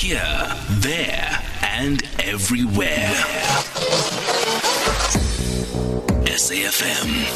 Here, there, and everywhere. SAFM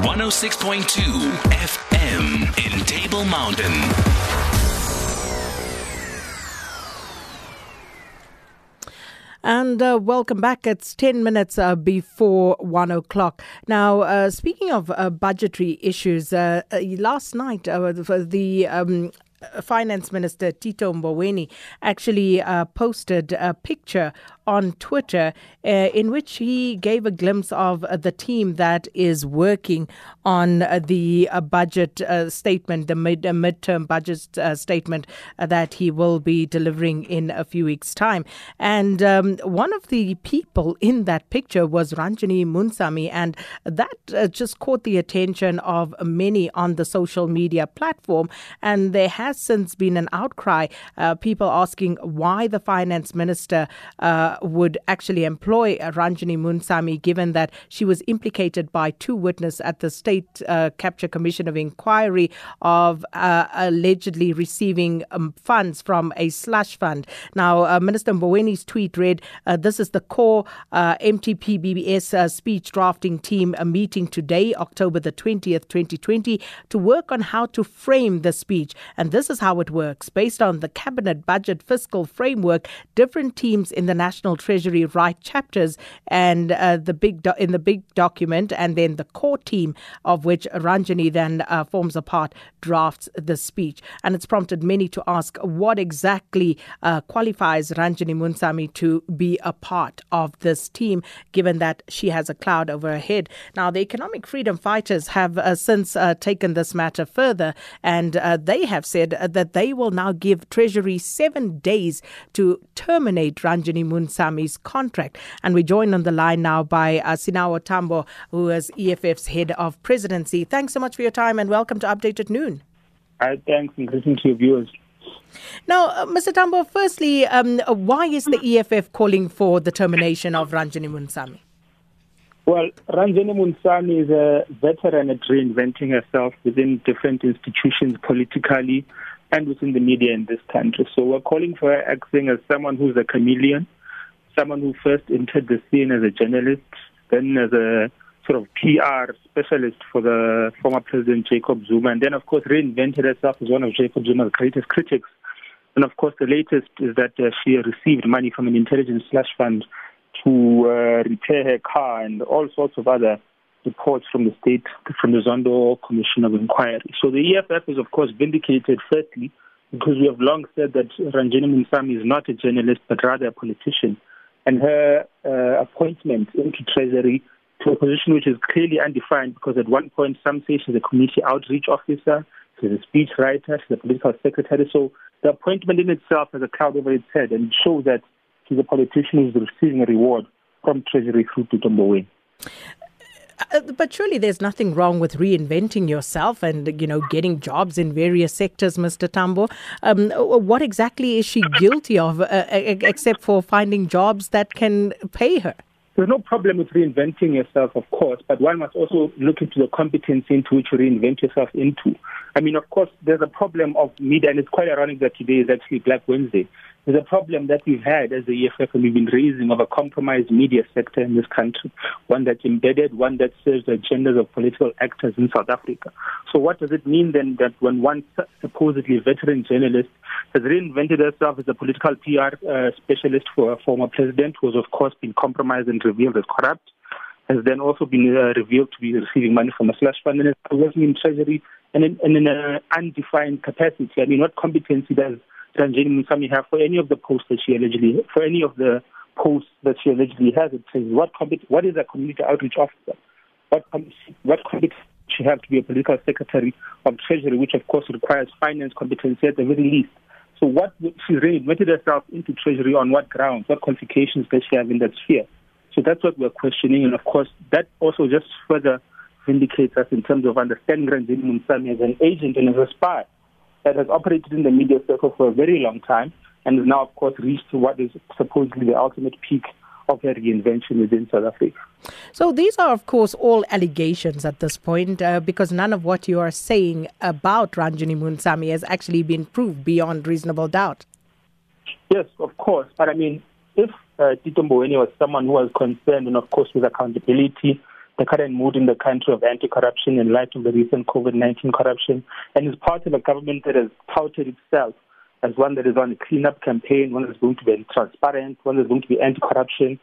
106.2 FM in Table Mountain. And uh, welcome back. It's 10 minutes uh, before 1 o'clock. Now, uh, speaking of uh, budgetary issues, uh, uh, last night the um, Finance Minister Tito Mboweni actually uh, posted a picture on Twitter uh, in which he gave a glimpse of uh, the team that is working on uh, the uh, budget uh, statement, the mid midterm budget statement that he will be delivering in a few weeks' time. And um, one of the people in that picture was Ranjeni Munusamy, and that just caught the attention of many on the social media platform. And there has since been an outcry, people asking why the finance minister would actually employ Ranjeni Munusamy, given that she was implicated by two witnesses at the State uh, Capture Commission of Inquiry of uh, allegedly receiving um, funds from a slush fund. Now, uh, Minister Mboweni's tweet read, uh, "This is the core uh, MTBPS uh, speech drafting team a meeting today, October the 20th, 2020, to work on how to frame the speech. And this is how it works. Based on the cabinet budget fiscal framework, different teams in the National National Treasury write chapters and uh, the big do- in the big document, and then the core team of which Ranjeni then uh, forms a part drafts the speech. And it's prompted many to ask what exactly uh, qualifies Ranjeni Munusamy to be a part of this team, given that she has a cloud over her head. Now, the economic freedom fighters have uh, since uh, taken this matter further, and uh, they have said that they will now give Treasury seven days to terminate Ranjeni Munusamy Sami's contract. And we're joined on the line now by uh, Sinawo Thambo, who is EFF's head of presidency. Thanks so much for your time and welcome to Update at Noon. Hi, thanks, and greetings to your viewers. Now, uh, Mr. Thambo, firstly, um, why is the EFF calling for the termination of Ranjeni Munusamy? Well, Ranjeni Munusamy is a veteran at reinventing herself within different institutions politically and within the media in this country. So we're calling for her acting as someone who's a chameleon, someone who first entered the scene as a journalist, then as a sort of PR specialist for the former President Jacob Zuma, and then, of course, reinvented herself as one of Jacob Zuma's greatest critics. And, of course, the latest is that uh, she received money from an intelligence fund to uh, repair her car and all sorts of other reports from the state, from the Zondo Commission of Inquiry. So the EFF is, of course, vindicated, firstly, because we have long said that Ranjeni Munusamy is not a journalist, but rather a politician and her uh, appointment into Treasury to a position which is clearly undefined because at one point some say she's a community outreach officer, she's a speech writer, she's a political secretary. So the appointment in itself has a cloud over its head and shows that she's a politician who's receiving a reward from Treasury through to Mboweni. Uh, but surely there's nothing wrong with reinventing yourself and you know getting jobs in various sectors, Mr. Thambo. Um, what exactly is she guilty of, uh, except for finding jobs that can pay her? There's no problem with reinventing yourself, of course, but one must also look into the competency into which you reinvent yourself into. I mean, of course, there's a problem of media, and it's quite ironic that today is actually Black Wednesday. A problem that we've had as the EFF and we've been raising of a compromised media sector in this country, one that's embedded, one that serves the agendas of political actors in South Africa. So what does it mean then that when one supposedly veteran journalist has reinvented herself as a political PR uh, specialist for a former president who has of course been compromised and revealed as corrupt, has then also been uh, revealed to be receiving money from a slush fund and is working in treasury and in, and in an undefined capacity. I mean, what competency does Ranjeni Munusamy have for any of the posts that she allegedly, for any of the posts that she allegedly has? It says what compet- what is a community outreach officer? What what competence she have to be a political secretary of treasury, which of course requires finance competency at the very least. So what she really admitted herself into treasury on what grounds? What qualifications does she have in that sphere? So that's what we're questioning, and of course that also just further vindicates us in terms of understanding Ranjeni Munusamy as an agent and as a spy that has operated in the media circle for a very long time and has now, of course, reached what is supposedly the ultimate peak of her reinvention within South Africa. So these are, of course, all allegations at this point, uh, because none of what you are saying about Ranjeni Munusamy has actually been proved beyond reasonable doubt. Yes, of course. But I mean, if uh, Tito Mboweni was someone who was concerned, and of course with accountability, the current mood in the country of anti-corruption in light of the recent COVID-19 corruption, and is part of a government that has touted itself as one that is on a clean-up campaign, one that is going to be transparent, one that is going to be anti-corruption,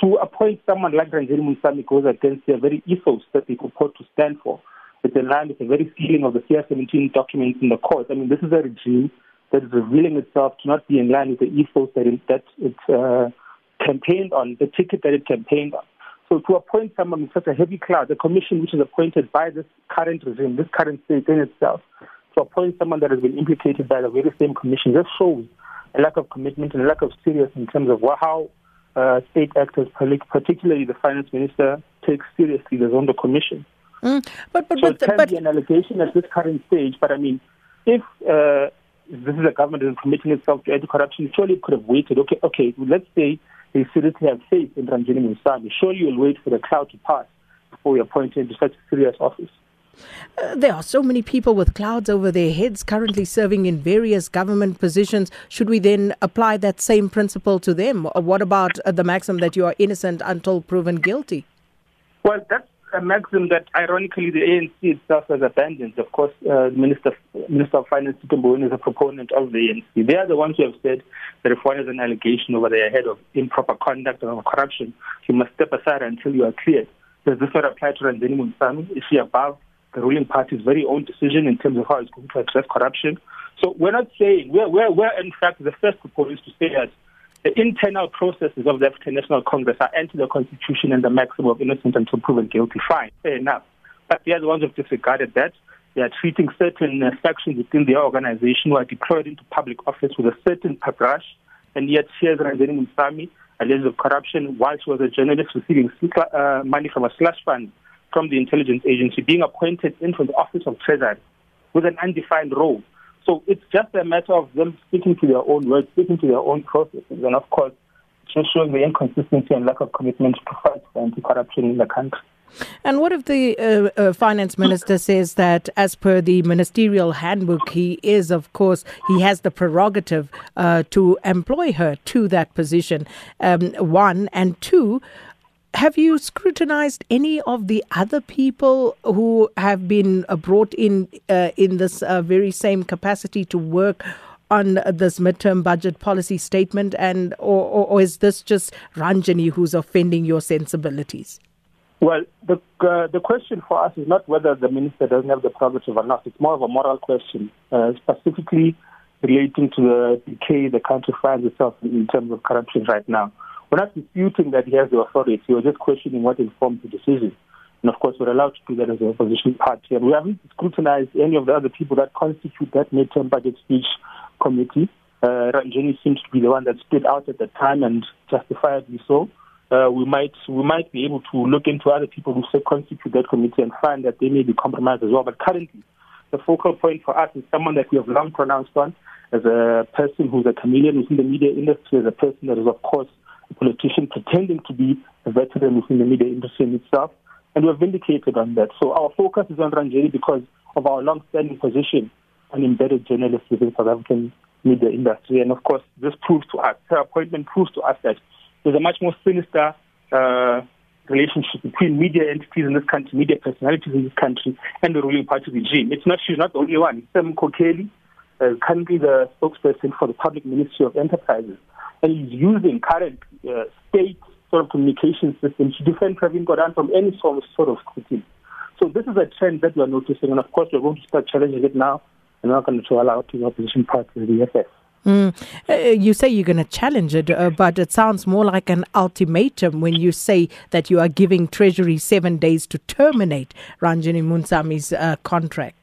to appoint someone like Ranjeni Munusamy goes against the very ethos that they purport to stand for. It's in line with the very feeling of the CR17 documents in the court. I mean, this is a regime that is revealing itself to not be in line with the ethos that it, that it uh, campaigned on, the ticket that it campaigned on. So to appoint someone with such a heavy cloud, the commission which is appointed by this current regime, this current state in itself, to appoint someone that has been implicated by the very same commission just shows a lack of commitment and a lack of seriousness in terms of how uh, state actors, particularly the finance minister, take seriously the Zondo Commission. Mm, but but so but, it can but, be an allegation at this current stage. But I mean, if uh, this is a government that is committing itself to anti-corruption, surely it could have waited. Okay, okay, let's say they seriously have faith in Ranjeni Munusamy. Surely you'll wait for the cloud to pass before you appoint him to such a serious office. Uh, there are so many people with clouds over their heads currently serving in various government positions. Should we then apply that same principle to them? Or what about uh, the maxim that you are innocent until proven guilty? Well, that's a maxim that, ironically, the ANC itself has abandoned. Of course, uh, Minister Minister of Finance Tito is a proponent of the ANC. They are the ones who have said that if one has an allegation over their head of improper conduct or corruption, you must step aside until you are cleared. Does this not apply to Ranjeni Munusamy? Is she above the ruling party's very own decision in terms of how it's going to address corruption. So we're not saying, we're, we're, we're in fact the first proponents to say that the internal processes of the African National Congress are anti the Constitution and the maximum of innocent until proven guilty. Fine, fair enough. But they are the ones who have disregarded that. They are treating certain uh, factions within their organization who are deployed into public office with a certain brush, and yet here's Ranjeni Munusamy, alleged of corruption while she was a journalist receiving uh, money from a slush fund from the intelligence agency being appointed into the office of treasury with an undefined role. So it's just a matter of them speaking to their own words, speaking to their own processes, and of course, just showing the inconsistency and lack of commitment to fight anti-corruption in the country. And what if the uh, uh, finance minister says that, as per the ministerial handbook, he is, of course, he has the prerogative uh, to employ her to that position? Um, one and two, have you scrutinized any of the other people who have been uh, brought in uh, in this uh, very same capacity to work on this midterm budget policy statement, and or, or, or is this just Ranjeni who's offending your sensibilities? Well, the uh, the question for us is not whether the minister doesn't have the prerogative or not. It's more of a moral question, uh, specifically relating to the decay the country finds itself in terms of corruption right now. We're not disputing that he has the authority. We're just questioning what informed the decision. And of course, we're allowed to do that as an opposition party. And we haven't scrutinized any of the other people that constitute that midterm budget speech committee. Uh, seems to be the one that stood out at the time and justifiably so. Uh, we might we might be able to look into other people who constitute that committee and find that they may be compromised as well. But currently, the focal point for us is someone that we have long pronounced on as a person who's a chameleon within the media industry, as a person that is, of course, a politician pretending to be a veteran within the media industry in itself, and we're vindicated on that. So our focus is on Ranjeni because of our long-standing position on embedded journalists within South African media industry. And of course, this proves to us, her appointment proves to us that there's a much more sinister uh, relationship between media entities in this country, media personalities in this country, and the ruling party regime. It's not she's not the only one. Sam Mkokeli is currently the spokesperson for the Public Ministry of Enterprises and is using current uh, state sort of communication systems to defend Pravin Gordhan from any sort of, sort of scrutiny. So this is a trend that we are noticing, and of course we're going to start challenging it now, and we're not going to allow to opposition party, the EFF. Mm. Uh, you say you're going to challenge it, uh, but it sounds more like an ultimatum when you say that you are giving Treasury seven days to terminate Ranjeni Munusamy's uh, contract.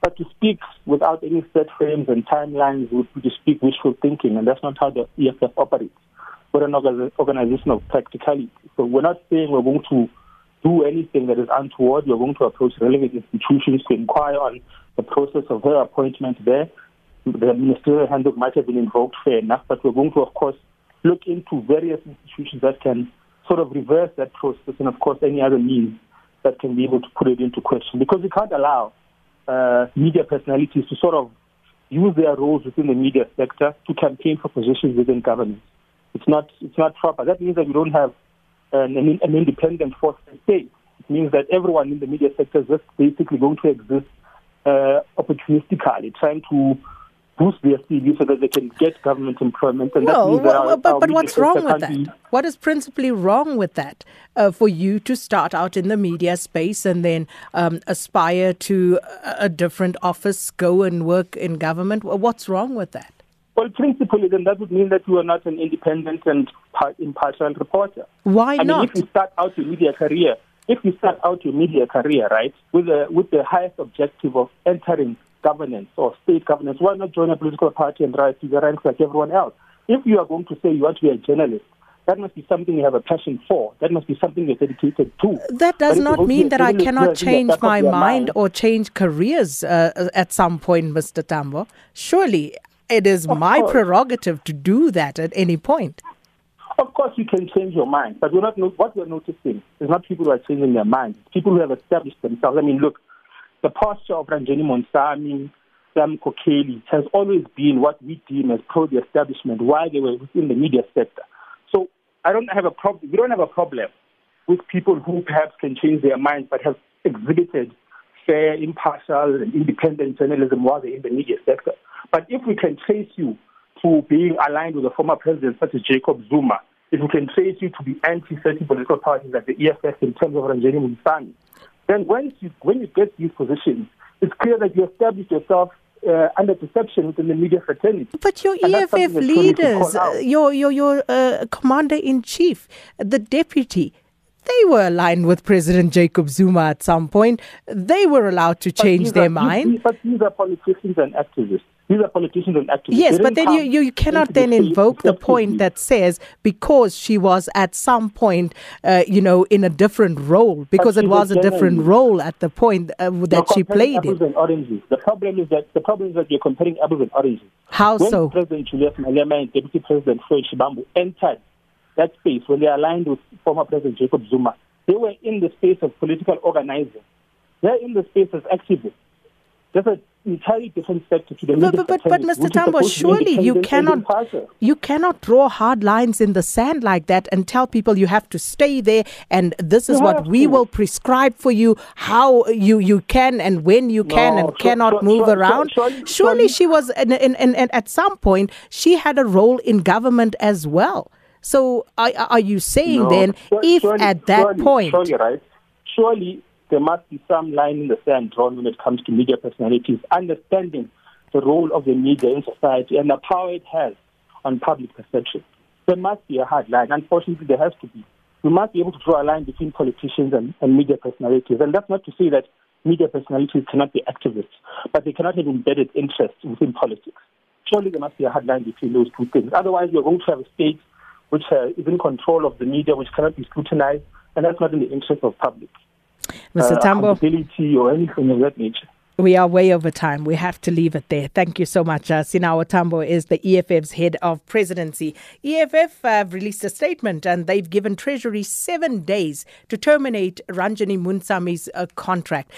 But to speak without any set frames and timelines would be to speak wishful thinking, and that's not how the EFF operates. We're an organization of practicality. So we're not saying we're going to do anything that is untoward. We're going to approach relevant institutions to inquire on the process of her appointment there. The ministerial handbook might have been invoked, fair enough, but we're going to, of course, look into various institutions that can sort of reverse that process and, of course, any other means that can be able to put it into question. Because we can't allow uh, media personalities to sort of use their roles within the media sector to campaign for positions within government. It's not it's not proper. That means that we don't have an, an independent force to state. It means that everyone in the media sector is just basically going to exist uh, opportunistically, trying to boost their CV so that they can get government employment. And well, that well, our, but, our but what's wrong with that? Be... What is principally wrong with that uh, for you to start out in the media space and then um, aspire to a, a different office, go and work in government? What's wrong with that? Well, principally, then that would mean that you are not an independent and impartial reporter. Why I not? Mean, if you start out your media career, if you start out your media career, right, with the with the highest objective of entering governance or state governance, why not join a political party and rise to the ranks like everyone else? If you are going to say you want to be a journalist, that must be something you have a passion for. That must be something you're dedicated to. That does not mean that I cannot change my mind, mind, or change careers uh, at some point, Mr. Thambo. Surely it is of my course. prerogative to do that at any point. Of course, you can change your mind, but we're not. What we're noticing is not people who are changing their minds. People who have established themselves. I mean, look, the posture of Ranjeni Munusamy, Sam Mkokeli has always been what we deem as pro the establishment while they were within the media sector. So I don't have a problem. We don't have a problem with people who perhaps can change their minds but have exhibited fair, impartial, and independent journalism while they're in the media sector. But if we can trace you to being aligned with a former president such as Jacob Zuma, if we can trace you to be anti-certain political parties like the EFF in terms of Ranjeni Munusamy, then when you, when you get these positions, it's clear that you establish yourself uh, under deception within the media fraternity. But your and EFF leaders, uh, your your your uh, commander in chief, the deputy, they were aligned with President Jacob Zuma at some point. They were allowed to change their are, mind. These, but these are politicians and activists. These are politicians and activists. Yes, but then you, you cannot then invoke the point that says because she was at some point, uh, you know, in a different role, because it was a different role at the point uh, that she played apples and oranges. The problem is that the problem is that you're comparing apples and oranges. How when so? President Julius Malema and Deputy President Floyd Shivambu entered that space when they aligned with former President Jacob Zuma, they were in the space of political organizing. They're in the space of activism. There's an entirely different sector to the but, but, but, but Mr. Thambo, surely you cannot you cannot draw hard lines in the sand like that and tell people you have to stay there and this is you what we to. will prescribe for you how you, you can and when you can and cannot move around. surely she was in, in, in, in, at some point she had a role in government as well. So are, are you saying no, then if at that surely, point surely right surely there must be some line in the sand drawn when it comes to media personalities, understanding the role of the media in society and the power it has on public perception. There must be a hard line. Unfortunately, there has to be. We must be able to draw a line between politicians and, and media personalities. And that's not to say that media personalities cannot be activists, but they cannot have embedded interests within politics. Surely there must be a hard line between those two things. Otherwise, you're going to have a state which uh, is in control of the media, which cannot be scrutinized, and that's not in the interest of public. Mr. Uh, Thambo. or anything of that nature. We are way over time. We have to leave it there. Thank you so much. Uh, Sinawo Thambo is the EFF's head of presidency. EFF have released a statement and they've given Treasury seven days to terminate Ranjeni Munusamy's uh, contract.